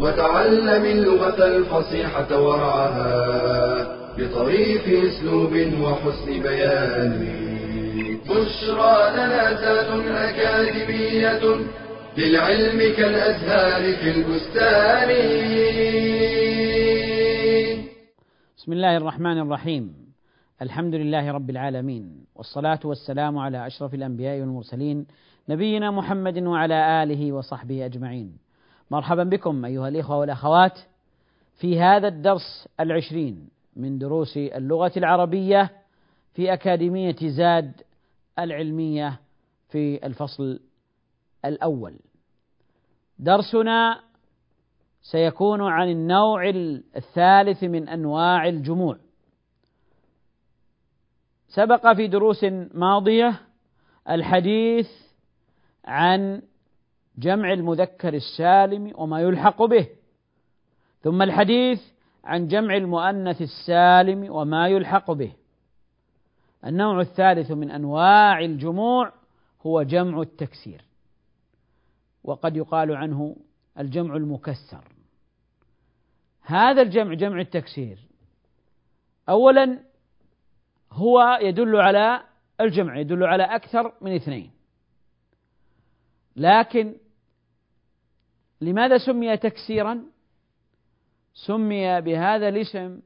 وتعلم اللغة الفصيحة ورعاها بطريف أسلوب وحسن بيان. بشرى لنا زاد أكاديمية للعلم كالأزهار في البستان. بسم الله الرحمن الرحيم. الحمد لله رب العالمين والصلاة والسلام على أشرف الأنبياء والمرسلين نبينا محمد وعلى آله وصحبه أجمعين. مرحبا بكم أيها الإخوة والأخوات في هذا الدرس العشرين من دروس اللغة العربية في أكاديمية زاد العلمية في الفصل الأول. درسنا سيكون عن النوع الثالث من أنواع الجموع. سبق في دروس ماضية الحديث عن جمع المذكر السالم وما يلحق به. ثم الحديث عن جمع المؤنث السالم وما يلحق به. النوع الثالث من أنواع الجموع هو جمع التكسير. وقد يقال عنه الجمع المكسر. هذا الجمع جمع التكسير اولا هو يدل على الجمع يدل على أكثر من اثنين. لكن لماذا سمي تكسيرا؟ سمي بهذا الاسم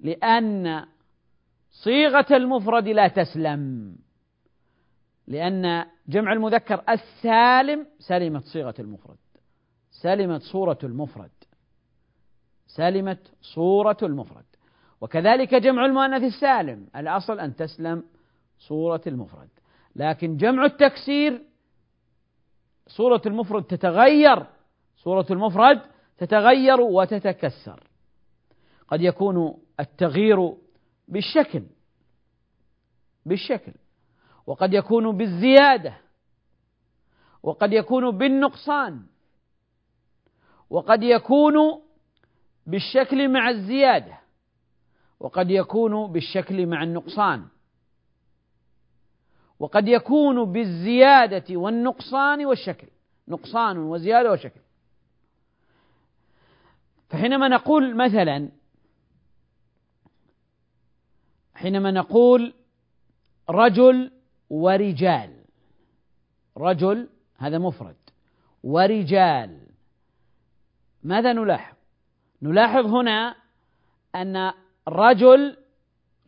لأن صيغة المفرد لا تسلم. لأن جمع المذكر السالم سلمت صيغة المفرد. سلمت صورة المفرد. سلمت صورة المفرد. وكذلك جمع المؤنث السالم. الأصل أن تسلم صورة المفرد. لكن جمع التكسير صورة المفرد تتغير صورة المفرد تتغير وتتكسر. قد يكون التغيير بالشكل بالشكل. وقد يكون بالزيادة. وقد يكون بالنقصان. وقد يكون بالشكل مع الزيادة. وقد يكون بالشكل مع النقصان. وقد يكون بالزيادة والنقصان والشكل. نقصان وزيادة وشكل. فحينما نقول مثلا حينما نقول رجل ورجال رجل هذا مفرد ورجال ماذا نلاحظ؟ نلاحظ هنا أن رجل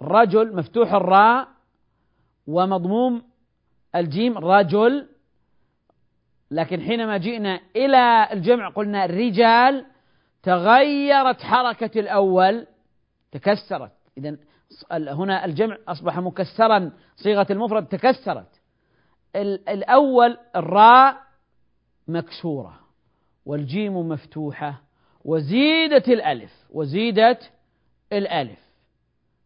رجل مفتوح الراء ومضموم الجيم رجل لكن حينما جئنا إلى الجمع قلنا رجال تغيرت حركة الأول تكسرت. إذا هنا الجمع أصبح مكسرا صيغة المفرد تكسرت. الأول الراء مكسورة والجيم مفتوحة وزيدت الألف وزيدت الألف.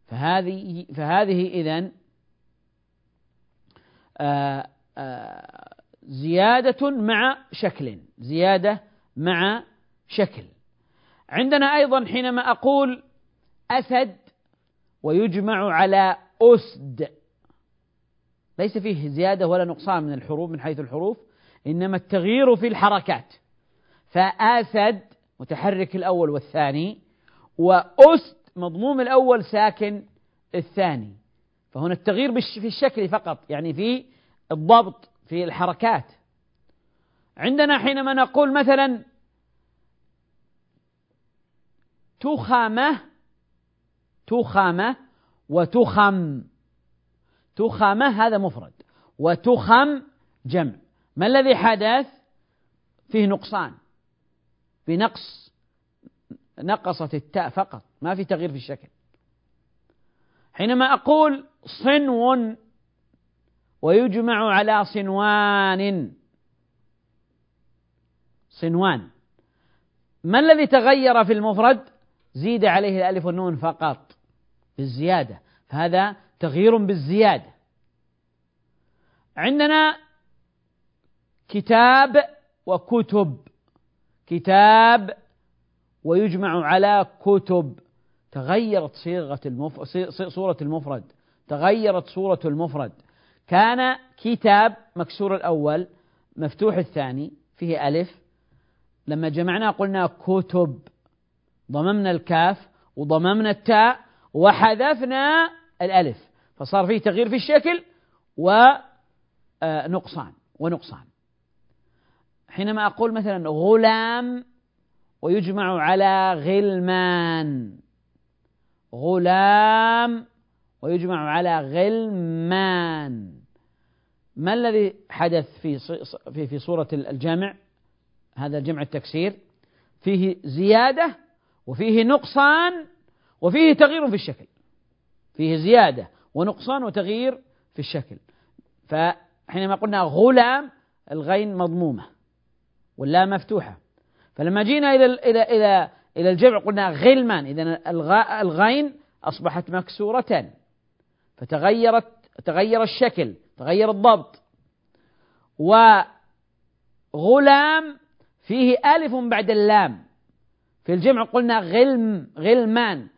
فهذه فهذه إذا آه، آه، زيادة مع شكل زيادة مع شكل. عندنا أيضا حينما أقول أسد ويجمع على أسد. ليس فيه زيادة ولا نقصان من الحروف من حيث الحروف إنما التغيير في الحركات. فأسد متحرك الأول والثاني وأسد مضموم الأول ساكن الثاني. فهنا التغيير في الشكل فقط يعني في الضبط في الحركات. عندنا حينما نقول مثلا تخامة تخامة وتخم. تخامة هذا مفرد وتخم جمع. ما الذي حدث؟ فيه نقصان بنقص نقصت التاء فقط ما في تغيير في الشكل. حينما أقول صنو ويجمع على صنوان. صنوان. ما الذي تغير في المفرد؟ زيد عليه الألف والنون فقط بالزيادة. فهذا تغيير بالزيادة. عندنا كتاب وكتب. كتاب ويجمع على كتب. تغيرت صيغة المف... صورة المفرد. تغيرت صورة المفرد. كان كتاب مكسور الأول مفتوح الثاني فيه ألف. لما جمعناه قلنا كتب. ضممنا الكاف وضممنا التاء وحذفنا الألف. فصار فيه تغيير في الشكل ونقصان ونقصان. حينما أقول مثلا غلام ويجمع على غلمان. غلام ويجمع على غلمان. ما الذي حدث في في في صورة الجمع هذا الجمع التكسير. فيه زيادة وفيه نقصان وفيه تغيير في الشكل. فيه زيادة ونقصان وتغيير في الشكل. فحينما قلنا غلام الغين مضمومة واللام مفتوحة. فلما جينا إلى إلى إلى إلى الجمع قلنا غلمان إذا الغين أصبحت مكسورة. فتغيرت تغير الشكل تغير الضبط. وغلام فيه ألف بعد اللام. في الجمع قلنا غلم غلمان.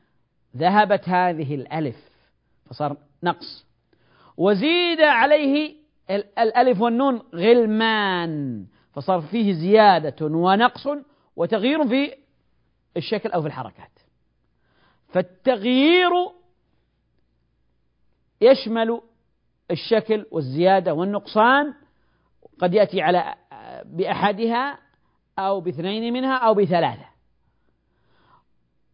ذهبت هذه الألف فصار نقص. وزيد عليه الألف والنون غلمان فصار فيه زيادة ونقص وتغيير في الشكل أو في الحركات. فالتغيير يشمل الشكل والزيادة والنقصان قد يأتي على بأحدها أو باثنين منها أو بثلاثة.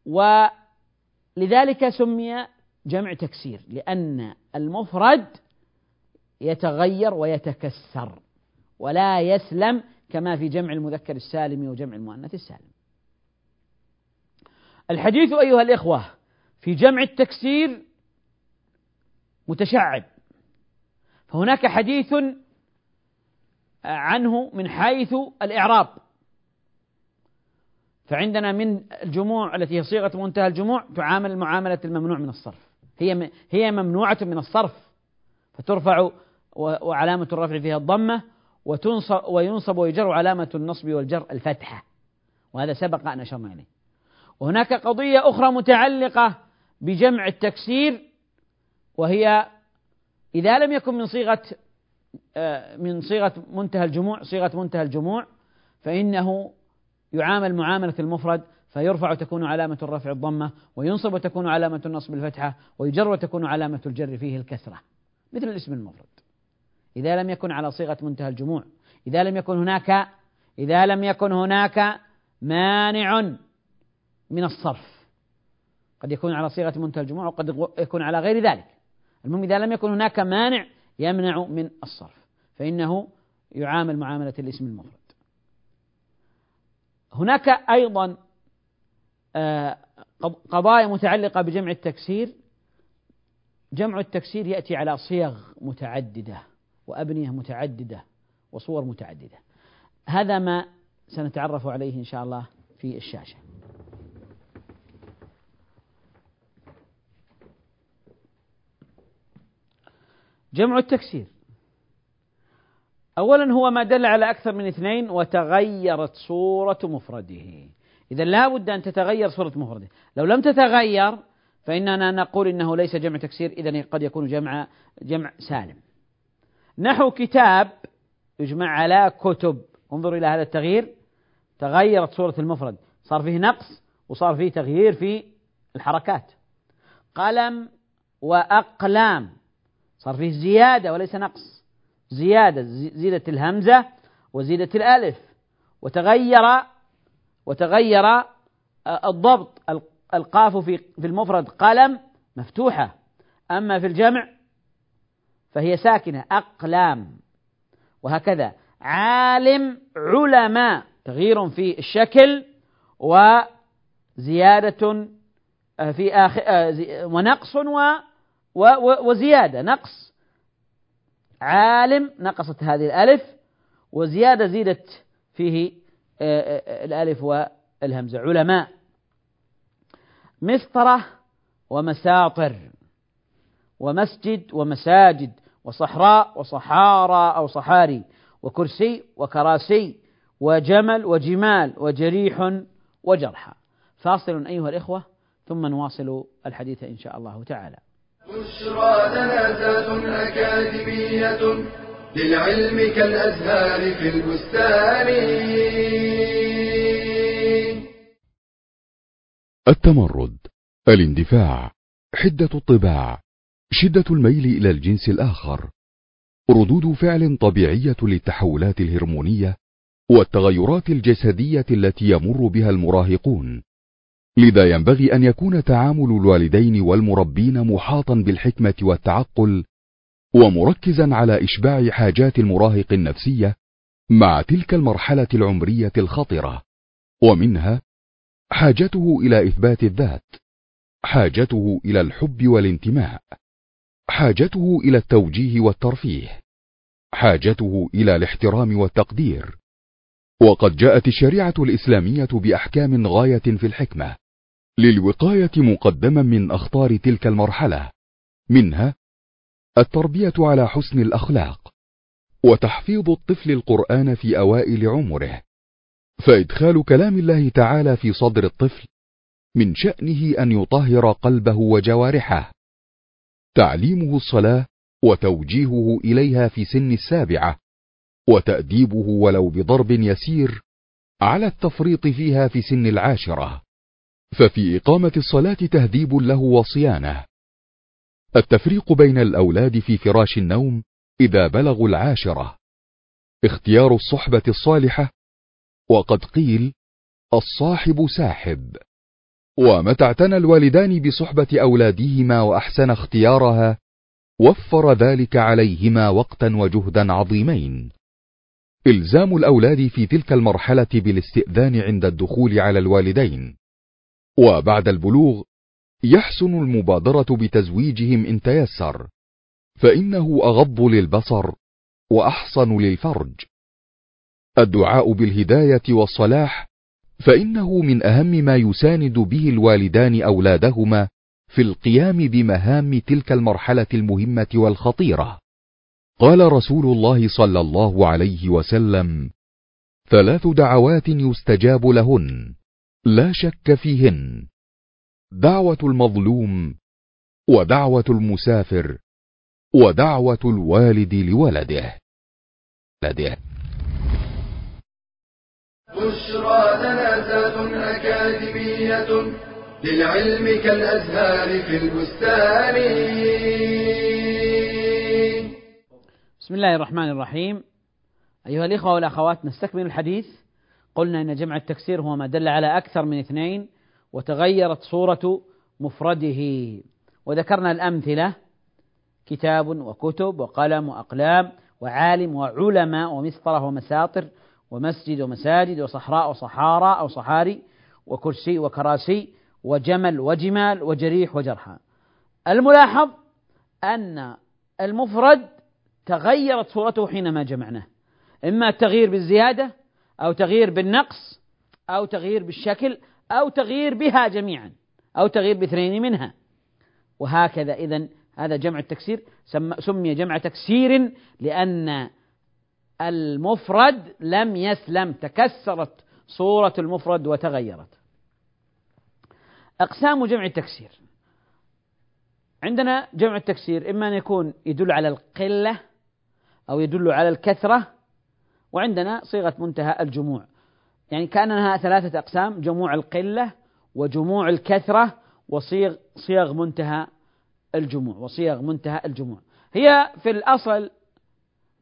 ولذلك سمي جمع تكسير لأن المفرد يتغير ويتكسر ولا يسلم كما في جمع المذكر السالم وجمع المؤنث السالم. الحديث أيها الإخوة في جمع التكسير متشعب. فهناك حديث عنه من حيث الإعراب. فعندنا من الجموع التي هي صيغة منتهى الجموع تعامل معاملة الممنوع من الصرف. هي هي ممنوعة من الصرف. فترفع وعلامة الرفع فيها الضمة وتنصب وينصب ويجر علامة النصب والجر الفتحة وهذا سبق أن أشرنا إليه. وهناك قضية أخرى متعلقة بجمع التكسير وهي إذا لم يكن من صيغة آه، من صيغة منتهى الجموع صيغة منتهى الجموع فإنه يعامل معاملة المفرد فيرفع وتكون علامة الرفع الضمة وينصب وتكون علامة النصب الفتحة ويجر وتكون علامة الجر فيه الكسرة مثل الاسم المفرد. إذا لم يكن على صيغة منتهى الجموع إذا لم يكن هناك إذا لم يكن هناك مانع من الصرف. قد يكون على صيغة منتهى الجموع وقد يكون على غير ذلك. المهم إذا لم يكن هناك مانع يمنع من الصرف فإنه يعامل معاملة الاسم المفرد. هناك أيضا آه، قضايا متعلقة بجمع التكسير. جمع التكسير يأتي على صيغ متعددة وأبنية متعددة وصور متعددة. هذا ما سنتعرف عليه إن شاء الله في الشاشة. جمع التكسير. أولا هو ما دل على أكثر من اثنين وتغيرت صورة مفرده. إذا لا بد أن تتغير صورة مفرده. لو لم تتغير فإننا نقول إنه ليس جمع تكسير إذا قد يكون جمع جمع سالم. نحو كتاب يجمع على كتب. انظر إلى هذا التغيير. تغيرت صورة المفرد. صار فيه نقص وصار فيه تغيير في الحركات. قلم وأقلام. صار فيه زيادة وليس نقص. زيادة زيدت الهمزة وزيدت الألف. وتغير وتغير آه، الضبط. القاف في في المفرد قلم مفتوحة. أما في الجمع فهي ساكنة أقلام. وهكذا. عالم علماء. تغيير في الشكل وزيادة آه، في آخر آه، ونقص وزيادة. نقص عالم نقصت هذه الألف وزيادة زيدت فيه آه، الألف الهمزة علماء. مسطرة ومساطر ومسجد ومساجد وصحراء وصحارى أو صحاري وكرسي وكراسي وجمل وجمال وجريح وجرحى. فاصل أيها الإخوة ثم نواصل الحديث إن شاء الله تعالى. بشرى لنا أكاديمية للعلم كالأزهار في البستان. التمرد الاندفاع حدة الطباع شدة الميل إلى الجنس الآخر ردود فعل طبيعية للتحولات الهرمونية والتغيرات الجسدية التي يمر بها المراهقون. لذا ينبغي أن يكون تعامل الوالدين والمربين محاطا بالحكمة والتعقل ومركزا على إشباع حاجات المراهق النفسية مع تلك المرحلة العمرية الخطرة ومنها حاجته إلى إثبات الذات حاجته إلى الحب والانتماء حاجته إلى التوجيه والترفيه حاجته إلى الاحترام والتقدير. وقد جاءت الشريعة الإسلامية بأحكام غاية في الحكمة للوقاية مقدما من أخطار تلك المرحلة. منها التربية على حسن الأخلاق وتحفيظ الطفل القرآن في أوائل عمره. فإدخال كلام الله تعالى في صدر الطفل من شأنه أن يطهر قلبه وجوارحه. تعليمه الصلاة وتوجيهه إليها في سن السابعة وتأديبه ولو بضرب يسير على التفريط فيها في سن العاشرة. ففي إقامة الصلاة تهذيب له وصيانة. التفريق بين الأولاد في فراش النوم إذا بلغوا العاشرة. اختيار الصحبة الصالحة. وقد قيل الصاحب ساحب. ومتى اعتنى الوالدان بصحبة أولادهما وأحسن اختيارها وفر ذلك عليهما وقتا وجهدا عظيمين. إلزام الأولاد في تلك المرحلة بالاستئذان عند الدخول على الوالدين. وبعد البلوغ يحسن المبادرة بتزويجهم إن تيسر فإنه أغض للبصر وأحصن للفرج. الدعاء بالهداية والصلاح فإنه من أهم ما يساند به الوالدان أولادهما في القيام بمهام تلك المرحلة المهمة والخطيرة. قال رسول الله صلى الله عليه وسلم ثلاث دعوات يستجاب لهن لا شك فيهن. دعوة المظلوم ودعوة المسافر ودعوة الوالد لولده. لده. بشرى لنا أكاديمية للعلم كالأزهار في البستان. بسم الله الرحمن الرحيم. أيها الإخوة والأخوات نستكمل الحديث قلنا أن جمع التكسير هو ما دل على أكثر من اثنين وتغيرت صورة مفرده. وذكرنا الأمثلة كتاب وكتب وقلم وأقلام وعالم وعلماء ومسطرة ومساطر ومسجد ومساجد وصحراء وصحارى أو صحاري وكرسي وكراسي وجمل وجمال وجريح وجرحى. الملاحظ أن المفرد تغيرت صورته حينما جمعناه. إما التغيير بالزيادة أو تغيير بالنقص أو تغيير بالشكل أو تغيير بها جميعا أو تغيير باثنين منها. وهكذا إذا هذا جمع التكسير سمي جمع تكسير لأن المفرد لم يسلم تكسرت صورة المفرد وتغيرت. أقسام جمع التكسير. عندنا جمع التكسير إما أن يكون يدل على القلة أو يدل على الكثرة وعندنا صيغة منتهى الجموع. يعني كأنها ثلاثة أقسام جموع القلة وجموع الكثرة وصيغ صيغ منتهى الجموع وصيغ منتهى الجموع. هي في الأصل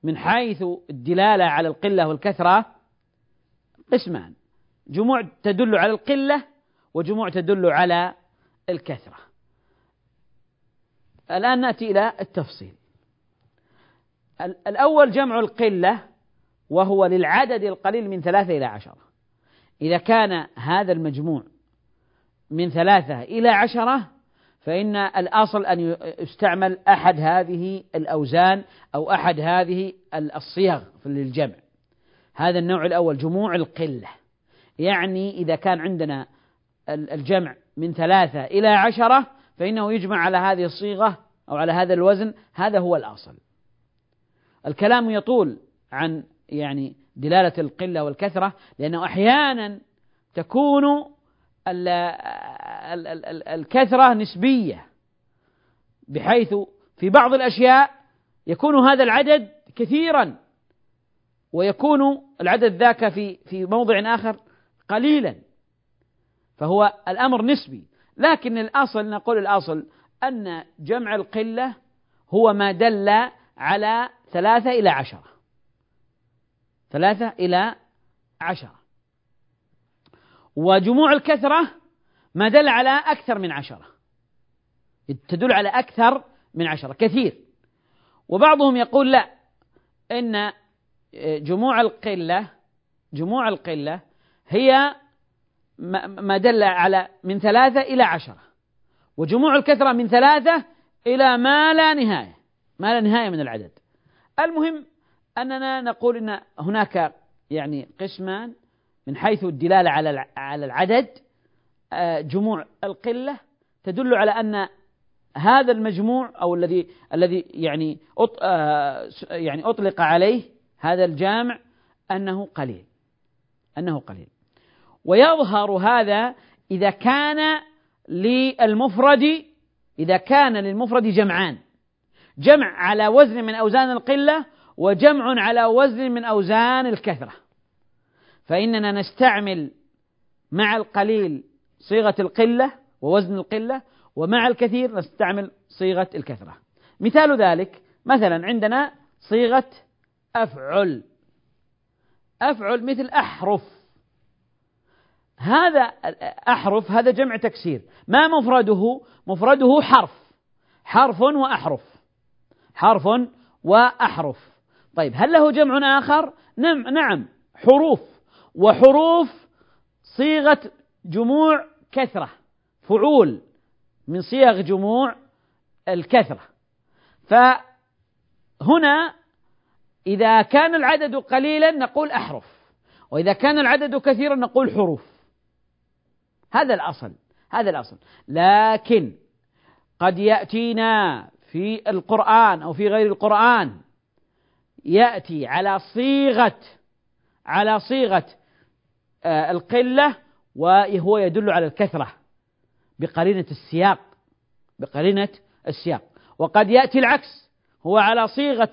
من حيث الدلالة على القلة والكثرة قسمان. جموع تدل على القلة وجموع تدل على الكثرة. الآن نأتي إلى التفصيل. الأول جمع القلة وهو للعدد القليل من ثلاثة إلى عشرة. إذا كان هذا المجموع من ثلاثة إلى عشرة فإن الأصل أن يستعمل أحد هذه الأوزان أو أحد هذه الصيغ للجمع. هذا النوع الأول جموع القلة. يعني إذا كان عندنا الجمع من ثلاثة إلى عشرة فإنه يجمع على هذه الصيغة أو على هذا الوزن هذا هو الأصل. الكلام يطول عن يعني دلالة القلة والكثرة لأنه أحيانا تكون الكثرة نسبية بحيث في بعض الأشياء يكون هذا العدد كثيرا ويكون العدد ذاك في في موضع آخر قليلا. فهو الأمر نسبي. لكن الأصل نقول الأصل أن جمع القلة هو ما دل على ثلاثة إلى عشرة. ثلاثة إلى عشرة. وجموع الكثرة ما دل على أكثر من عشرة. تدل على أكثر من عشرة كثير. وبعضهم يقول لا إن جموع القلة جموع القلة هي ما دل على من ثلاثة إلى عشرة. وجموع الكثرة من ثلاثة إلى ما لا نهاية ما لا نهاية من العدد. المهم أننا نقول أن هناك يعني قسمان من حيث الدلالة على على العدد آه، جموع القلة تدل على أن هذا المجموع أو الذي الذي يعني آه، يعني أطلق عليه هذا الجامع أنه قليل أنه قليل. ويظهر هذا إذا كان للمفرد إذا كان للمفرد جمعان. جمع على وزن من أوزان القلة وجمع على وزن من أوزان الكثرة. فإننا نستعمل مع القليل صيغة القلة ووزن القلة ومع الكثير نستعمل صيغة الكثرة. مثال ذلك مثلا عندنا صيغة أفعل. أفعل مثل أحرف. هذا أحرف هذا جمع تكسير. ما مفرده؟ مفرده حرف. حرف وأحرف. حرف وأحرف. طيب هل له جمع آخر؟ نعم نعم حروف. وحروف صيغة جموع كثرة. فعول من صيغ جموع الكثرة. فهنا إذا كان العدد قليلا نقول أحرف وإذا كان العدد كثيرا نقول حروف. هذا الأصل هذا الأصل. لكن قد يأتينا في القرآن أو في غير القرآن يأتي على صيغة على صيغة آه، القلة وهو يدل على الكثرة بقرينة السياق بقرينة السياق. وقد يأتي العكس هو على صيغة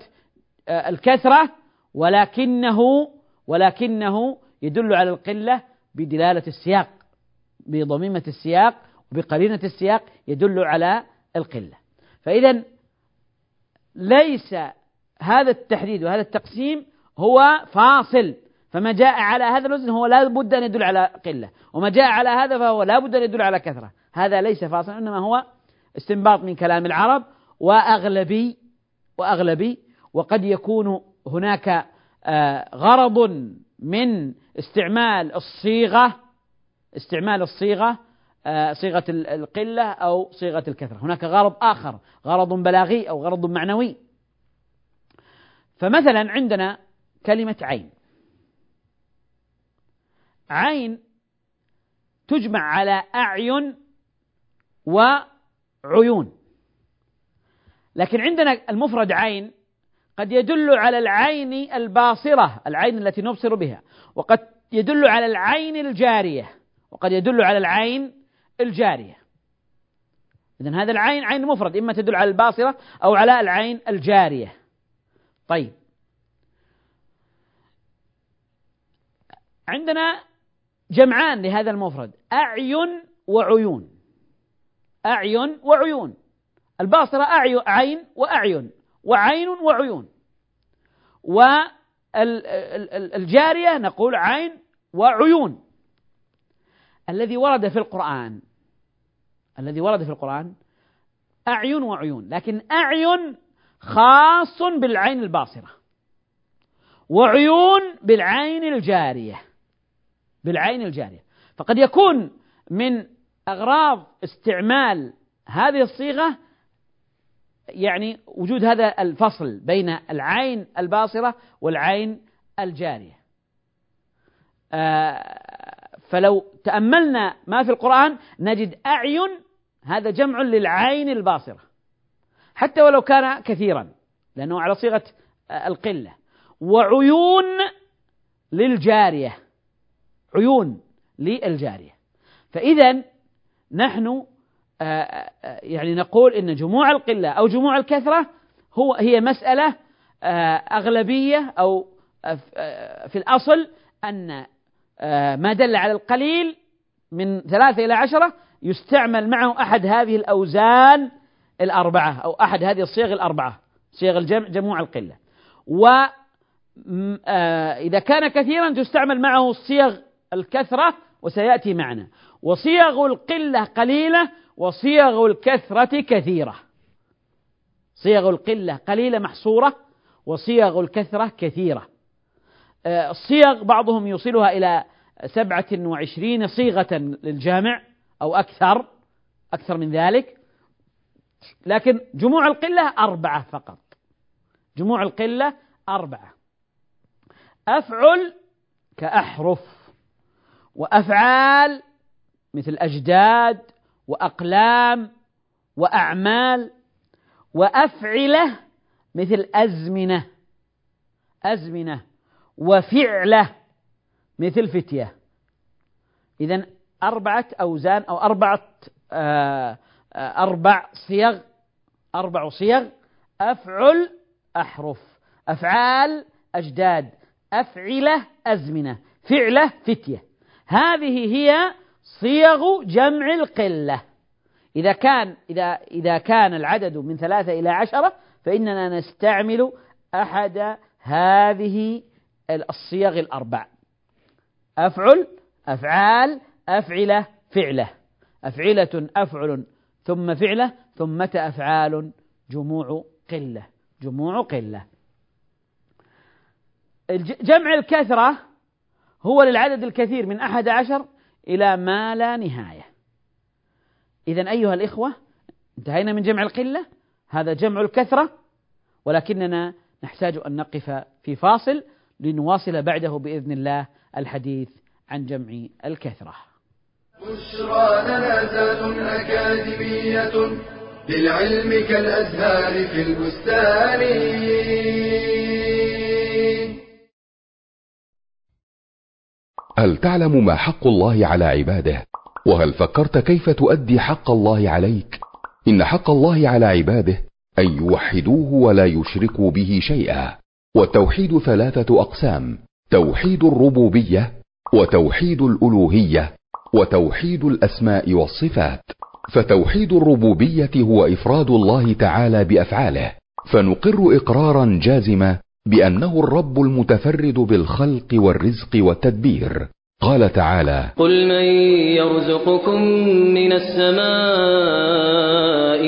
آه، الكثرة ولكنه ولكنه يدل على القلة بدلالة السياق بضميمة السياق وبقرينة السياق يدل على القلة. فإذا ليس هذا التحديد وهذا التقسيم هو فاصل. فما جاء على هذا الوزن هو لا بد أن يدل على قلة. وما جاء على هذا فهو لا بد أن يدل على كثرة. هذا ليس فاصلا إنما هو استنباط من كلام العرب وأغلبي وأغلبي وقد يكون هناك آه، غرض من استعمال الصيغة استعمال الصيغة آه، صيغة القلة أو صيغة الكثرة. هناك غرض آخر غرض بلاغي أو غرض معنوي. فمثلا عندنا كلمة عين. عين تجمع على أعين وعيون. لكن عندنا المفرد عين قد يدل على العين الباصرة العين التي نبصر بها وقد يدل على العين الجارية وقد يدل على العين الجارية. إذن هذا العين عين مفرد إما تدل على الباصرة أو على العين الجارية. طيب. عندنا جمعان لهذا المفرد أعين وعيون. أعين وعيون. الباصرة أعين عين وأعين وعين وعيون. والجارية نقول عين وعيون. الذي ورد في القرآن الذي ورد في القرآن أعين وعيون لكن أعين خاص بالعين الباصرة وعيون بالعين الجارية بالعين الجارية. فقد يكون من أغراض استعمال هذه الصيغة يعني وجود هذا الفصل بين العين الباصرة والعين الجارية. آه، فلو تأملنا ما في القرآن نجد أعين هذا جمع للعين الباصرة. حتى ولو كان كثيرا لأنه على صيغة القلة. وعيون للجارية. عيون للجارية. فإذا نحن آه، آه، يعني نقول إن جموع القلة أو جموع الكثرة هو هي مسألة آه، أغلبية أو في الأصل أن ما دل على القليل من ثلاثة إلى عشرة يستعمل معه أحد هذه الأوزان الأربعة أو أحد هذه الصيغ الأربعة صيغ الجمع جموع القلة. وإذا كان كثيرا تستعمل معه صيغ الكثرة وسيأتي معنا. وصيغ القلة قليلة وصيغ الكثرة كثيرة. صيغ القلة قليلة محصورة وصيغ الكثرة كثيرة. آه، الصيغ بعضهم يوصلها إلى سبعة وعشرين صيغة للجامع أو أكثر أكثر من ذلك. لكن جموع القلة أربعة فقط. جموع القلة أربعة. أفعل كأحرف وأفعال مثل أجداد وأقلام وأعمال وأفعلة مثل أزمنة أزمنة وفعلة مثل فتية. إذا أربعة أوزان أو أربعة آه، أربع صيغ أربع صيغ أفعل أحرف. أفعال أجداد. أفعلة أزمنة. فعلة فتية. هذه هي صيغ جمع القلة. إذا كان إذا إذا كان العدد من ثلاثة إلى عشرة فإننا نستعمل أحد هذه الصيغ الأربع. أفعل أفعال أفعلة فعلة. أفعلة أفعل ثم فعلة ثم أفعال؟ جموع قلة جموع قلة. جمع الكثرة هو للعدد الكثير من أحد عشر إلى ما لا نهاية. إذا أيها الإخوة انتهينا من جمع القلة هذا جمع الكثرة ولكننا نحتاج أن نقف في فاصل لنواصل بعده بإذن الله الحديث عن جمع الكثرة. بشرى لنا أكاديمية للعلم كالأزهار في البستان. هل تعلم ما حق الله على عباده؟ وهل فكرت كيف تؤدي حق الله عليك؟ إن حق الله على عباده أن يوحدوه ولا يشركوا به شيئا. والتوحيد ثلاثة أقسام توحيد الربوبية وتوحيد الألوهية وتوحيد الأسماء والصفات. فتوحيد الربوبية هو إفراد الله تعالى بأفعاله. فنقر إقرارا جازما بأنه الرب المتفرد بالخلق والرزق والتدبير. قال تعالى قل من يرزقكم من السماء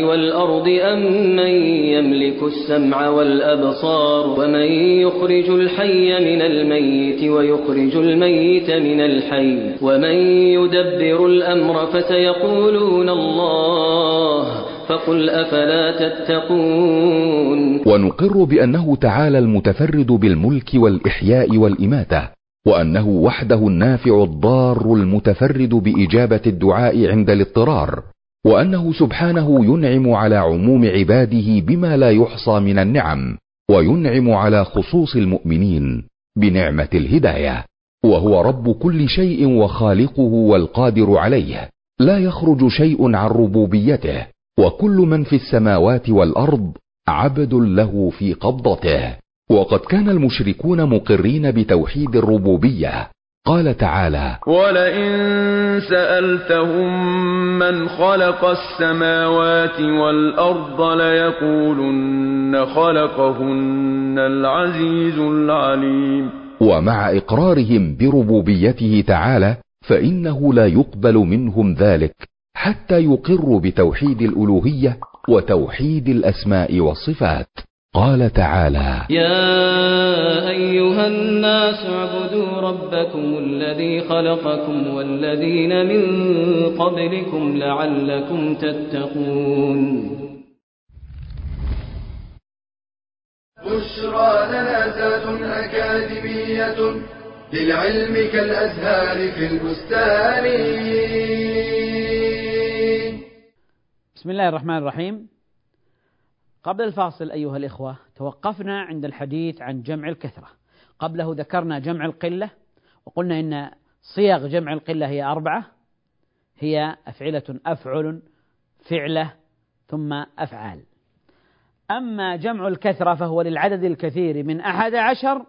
والأرض أم من يملك السمع والأبصار ومن يخرج الحي من الميت ويخرج الميت من الحي ومن يدبر الأمر فسيقولون الله فقل أفلا تتقون ونقر بأنه تعالى المتفرد بالملك والإحياء والإماتة. وأنه وحده النافع الضار المتفرد بإجابة الدعاء عند الاضطرار وأنه سبحانه ينعم على عموم عباده بما لا يحصى من النعم وينعم على خصوص المؤمنين بنعمة الهداية وهو رب كل شيء وخالقه والقادر عليه لا يخرج شيء عن ربوبيته وكل من في السماوات والأرض عبد له في قبضته. وقد كان المشركون مقرين بتوحيد الربوبية. قال تعالى ولئن سالتهم من خلق السماوات والارض ليقولن خلقهن العزيز العليم. ومع إقرارهم بربوبيته تعالى فإنه لا يقبل منهم ذلك حتى يقروا بتوحيد الألوهية وتوحيد الأسماء والصفات. قال تعالى يا أيها الناس اعبدوا ربكم الذي خلقكم والذين من قبلكم لعلكم تتقون. بشرى لنا ذات أكاديمية للعلم كالأزهار في البستان. بسم الله الرحمن الرحيم. قبل الفاصل أيها الإخوة توقفنا عند الحديث عن جمع الكثرة. قبله ذكرنا جمع القلة وقلنا إن صيغ جمع القلة هي أربعة هي أفعلة أفعل فعلة ثم أفعال. أما جمع الكثرة فهو للعدد الكثير من أحد عشر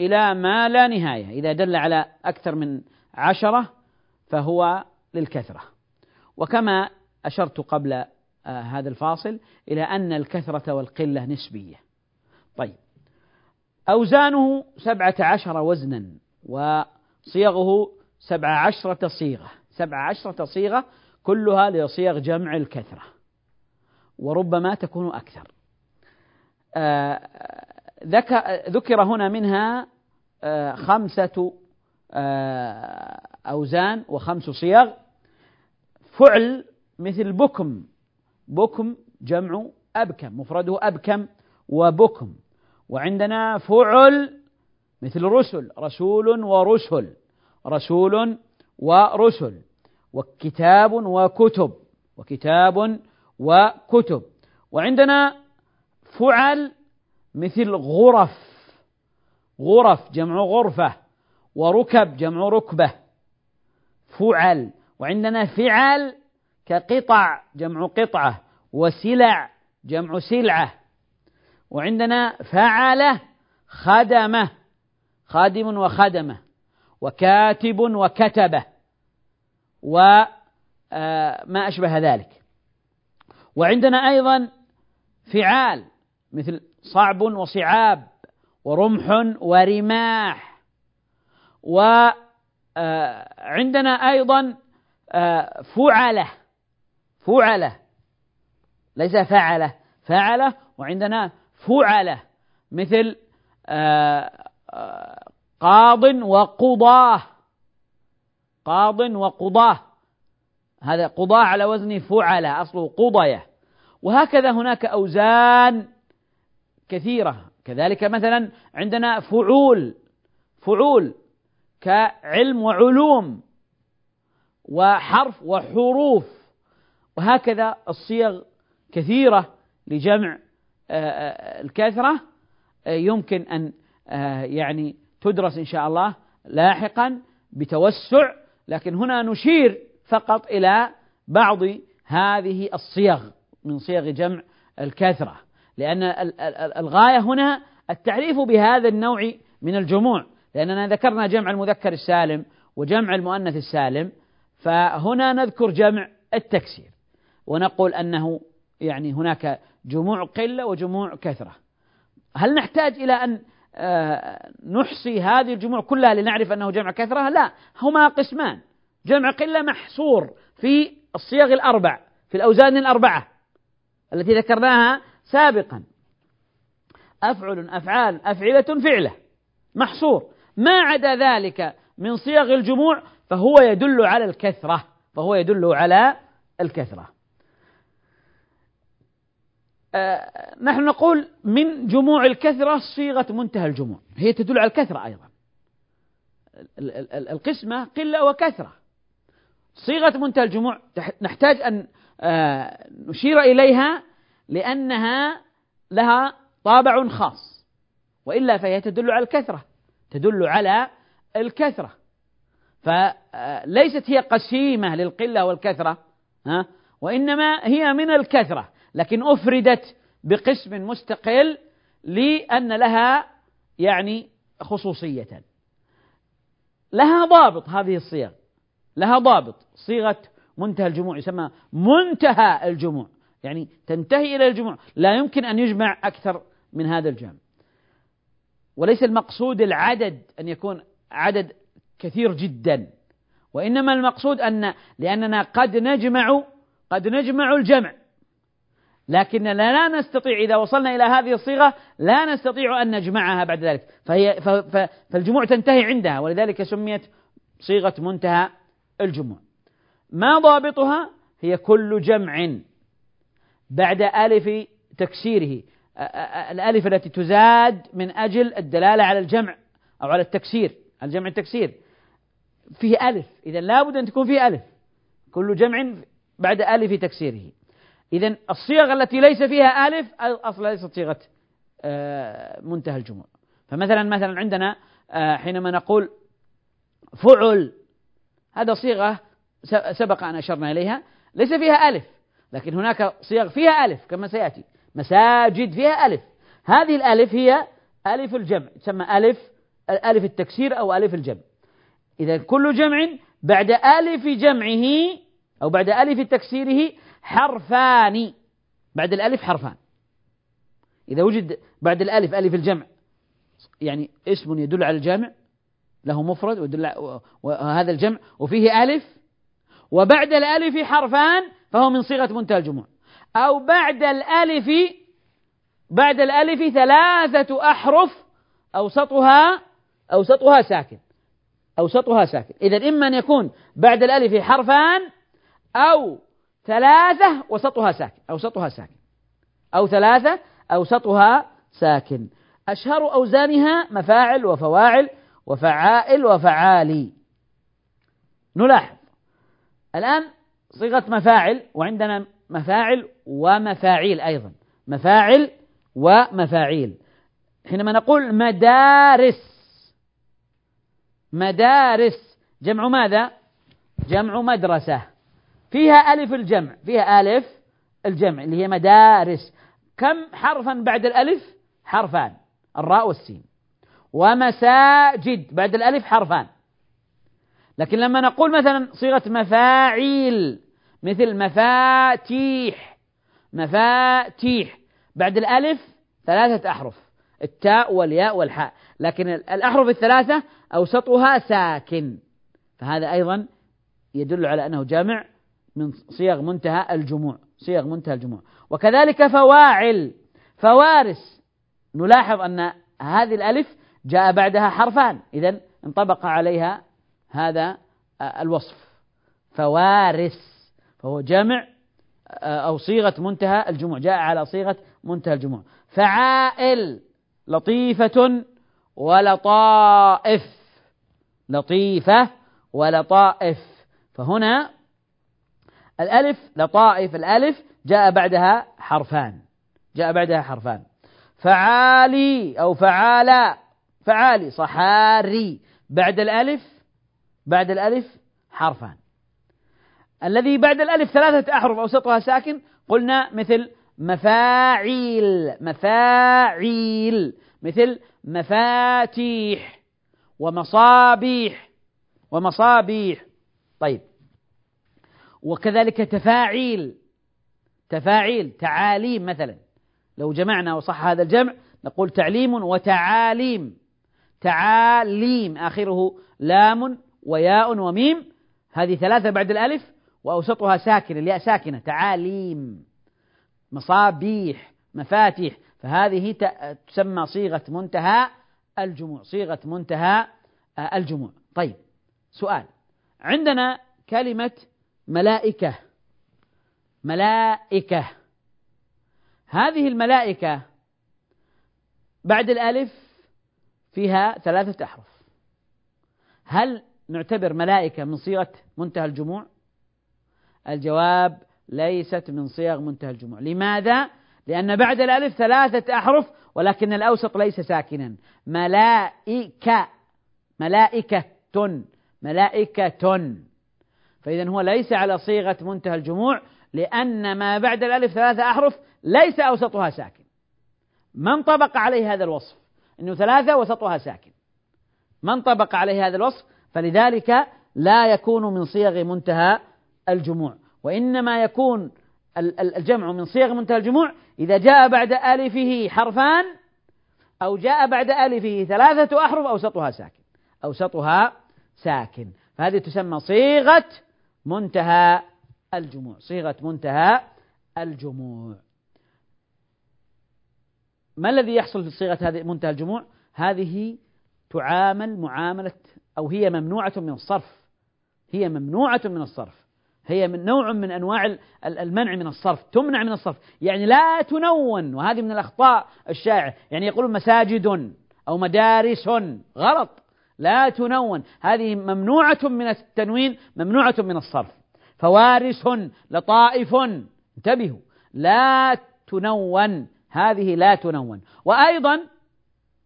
إلى ما لا نهاية. إذا دل على أكثر من عشرة فهو للكثرة. وكما أشرت قبل هذا الفاصل إلى أن الكثرة والقلة نسبية. طيب. أوزانه سبعة عشر وزنا وصيغه سبع عشرة صيغة. سبع عشرة صيغة كلها لصيغ جمع الكثرة. وربما تكون أكثر. آه ذكر هنا منها آه خمسة آه أوزان وخمس صيغ. فعل مثل بكم. بكم جمع أبكم مفرده أبكم وبكم. وعندنا فعل مثل رسل رسول ورسل رسول ورسل وكتاب وكتب وكتاب وكتب. وعندنا فعل مثل غرف غرف جمع غرفة وركب جمع ركبة. فعل. وعندنا فعل كقطع جمع قطعة وسلع جمع سلعة. وعندنا فعل خدمة خادم وخدمة وكاتب وكتبة وما أشبه ذلك. وعندنا أيضا فعال مثل صعب وصعاب ورمح ورماح. وعندنا أيضا فعلة. فعلة ليس فعلة فعلة وعندنا فعلة مثل قاض وقضاه. قاض وقضاه. هذا قضاه على وزن فعلة أصله قضية وهكذا هناك أوزان كثيرة. كذلك مثلا عندنا فعول. فعول كعلم وعلوم وحرف وحروف. وهكذا الصيغ كثيرة لجمع الكثرة يمكن أن يعني تدرس إن شاء الله لاحقا بتوسع لكن هنا نشير فقط إلى بعض هذه الصيغ من صيغ جمع الكثرة لأن الغاية هنا التعريف بهذا النوع من الجموع لأننا ذكرنا جمع المذكر السالم وجمع المؤنث السالم فهنا نذكر جمع التكسير. ونقول أنه يعني هناك جموع قلة وجموع كثرة. هل نحتاج إلى أن نحصي هذه الجموع كلها لنعرف أنه جمع كثرة؟ لا هما قسمان. جمع قلة محصور في الصيغ الأربع في الأوزان الأربعة التي ذكرناها سابقا. أفعل أفعال أفعلة فعلة. محصور. ما عدا ذلك من صيغ الجموع فهو يدل على الكثرة فهو يدل على الكثرة. آه نحن نقول من جموع الكثرة صيغة منتهى الجموع. هي تدل على الكثرة أيضا. القسمة قلة وكثرة. صيغة منتهى الجموع نحتاج أن آه نشير إليها لأنها لها طابع خاص. وإلا فهي تدل على الكثرة. تدل على الكثرة. فليست هي قسيمة للقلة والكثرة ها؟ وإنما هي من الكثرة. لكن أفردت بقسم مستقل لأن لها يعني خصوصية. لها ضابط هذه الصيغ. لها ضابط. صيغة منتهى الجموع يسمى منتهى الجموع. يعني تنتهي إلى الجموع. لا يمكن أن يجمع أكثر من هذا الجمع. وليس المقصود العدد أن يكون عدد كثير جدا. وإنما المقصود أن لأننا قد نجمع قد نجمع الجمع. لكن لا نستطيع إذا وصلنا إلى هذه الصيغة لا نستطيع أن نجمعها بعد ذلك. فهي فالجموع تنتهي عندها ولذلك سميت صيغة منتهى الجموع. ما ضابطها؟ هي كل جمع بعد ألف تكسيره. الألف التي تزاد من أجل الدلالة على الجمع أو على التكسير الجمع التكسير. فيه ألف إذا لابد أن تكون فيه ألف. كل جمع بعد ألف تكسيره. إذا الصيغ التي ليس فيها ألف أصلا ليست صيغة آه، منتهى الجموع فمثلا مثلا عندنا آه، حينما نقول فعل هذا صيغة سبق أن أشرنا إليها ليس فيها ألف لكن هناك صيغ فيها ألف كما سيأتي. مساجد فيها ألف. هذه الألف هي ألف الجمع تسمى ألف ألف التكسير أو ألف الجمع. إذا كل جمع بعد ألف جمعه أو بعد ألف تكسيره حرفان. بعد الألف حرفان. إذا وجد بعد الألف ألف الجمع. يعني اسم يدل على الجامع له مفرد ويدل وهذا الجمع وفيه ألف. وبعد الألف حرفان فهو من صيغة منتهى الجموع. أو بعد الألف بعد الألف ثلاثة أحرف أوسطها أوسطها ساكن. أوسطها ساكن. إذا إما أن يكون بعد الألف حرفان أو ثلاثة وسطها ساكن أوسطها ساكن. أو ثلاثة أوسطها ساكن. أشهر أوزانها مفاعل وفواعل وفعائل وفعالي. نلاحظ. الآن صيغة مفاعل وعندنا مفاعل ومفاعيل أيضا. مفاعل ومفاعيل. حينما نقول مدارس. مدارس. جمع ماذا؟ جمع مدرسة. فيها ألف الجمع فيها ألف الجمع اللي هي مدارس. كم حرفا بعد الألف؟ حرفان. الراء والسين. ومساجد بعد الألف حرفان. لكن لما نقول مثلا صيغة مفاعيل مثل مفاتيح مفاتيح بعد الألف ثلاثة أحرف. التاء والياء والحاء. لكن الأحرف الثلاثة أوسطها ساكن. فهذا أيضا يدل على أنه جامع من صيغ منتهى الجموع صيغ منتهى الجموع. وكذلك فواعل فوارس. نلاحظ أن هذه الألف جاء بعدها حرفان إذا انطبق عليها هذا الوصف. فوارس فهو جمع أو صيغة منتهى الجموع جاء على صيغة منتهى الجموع. فعائل لطيفة ولطائف لطيفة ولطائف. فهنا الألف لطائف الألف جاء بعدها حرفان. جاء بعدها حرفان. فعالي أو فعالى فعالي صحاري. بعد الألف بعد الألف حرفان. الذي بعد الألف ثلاثة أحرف أوسطها ساكن قلنا مثل مفاعيل مفاعيل. مثل مفاتيح ومصابيح ومصابيح. طيب. وكذلك تفاعيل تفاعيل تعاليم مثلا. لو جمعنا وصح هذا الجمع نقول تعليم وتعاليم. تعاليم آخره لام وياء وميم. هذه ثلاثة بعد الألف وأوسطها ساكنة الياء ساكنة. تعاليم مصابيح مفاتيح. فهذه تسمى صيغة منتهى الجموع صيغة منتهى آه، الجموع. طيب سؤال. عندنا كلمة ملائكة. ملائكة. هذه الملائكة بعد الألف فيها ثلاثة أحرف. هل نعتبر ملائكة من صيغة منتهى الجموع؟ الجواب ليست من صيغ منتهى الجموع. لماذا؟ لأن بعد الألف ثلاثة أحرف ولكن الأوسط ليس ساكنا. ملائكة. ملائكة. ملائكة. فإذا هو ليس على صيغة منتهى الجموع لأن ما بعد الألف ثلاثة أحرف ليس أوسطها ساكن. ما انطبق عليه هذا الوصف؟ أنه ثلاثة وسطها ساكن. ما انطبق عليه هذا الوصف؟ فلذلك لا يكون من صيغ منتهى الجموع. وإنما يكون الجمع من صيغ منتهى الجموع إذا جاء بعد ألفه حرفان أو جاء بعد ألفه ثلاثة أحرف أوسطها ساكن. أوسطها ساكن. فهذه تسمى صيغة منتهى الجموع صيغة منتهى الجموع. ما الذي يحصل في صيغة هذه منتهى الجموع؟ هذه تعامل معاملة أو هي ممنوعة من الصرف. هي ممنوعة من الصرف. هي من نوع من أنواع المنع من الصرف تمنع من الصرف. يعني لا تنون وهذه من الأخطاء الشائعة. يعني يقولون مساجد أو مدارس غلط. لا تنون. هذه ممنوعة من التنوين ممنوعة من الصرف. فوارث لطائف. انتبهوا. لا تنون. هذه لا تنون. وأيضا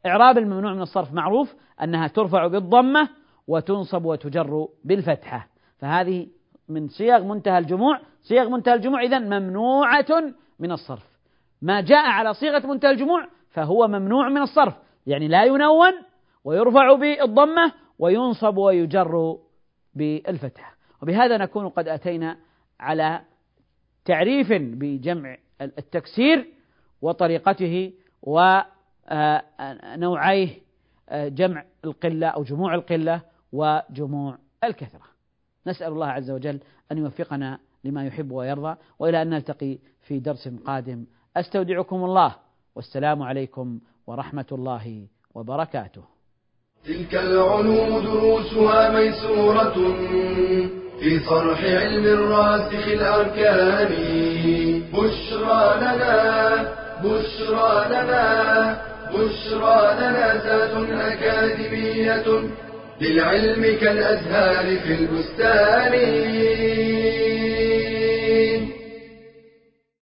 إعراب الممنوع من الصرف معروف أنها ترفع بالضمة وتنصب وتجر بالفتحة. فهذه من صيغ منتهى الجموع. صيغ منتهى الجموع إذا ممنوعة من الصرف. ما جاء على صيغة منتهى الجموع فهو ممنوع من الصرف. يعني لا ينون ويرفع بالضمة وينصب ويجر بالفتحة. وبهذا نكون قد أتينا على تعريف بجمع التكسير وطريقته ونوعيه جمع القلة أو جموع القلة وجموع الكثرة. نسأل الله عز وجل أن يوفقنا لما يحب ويرضى. وإلى أن نلتقي في درس قادم. أستودعكم الله. والسلام عليكم ورحمة الله وبركاته. تلك العلوم دروسها ميسورة في صرح علم الراسخ الأركان. بشرى لنا بشرى لنا بشرى لنا ذات أكاديمية للعلم كالأزهار في البستان.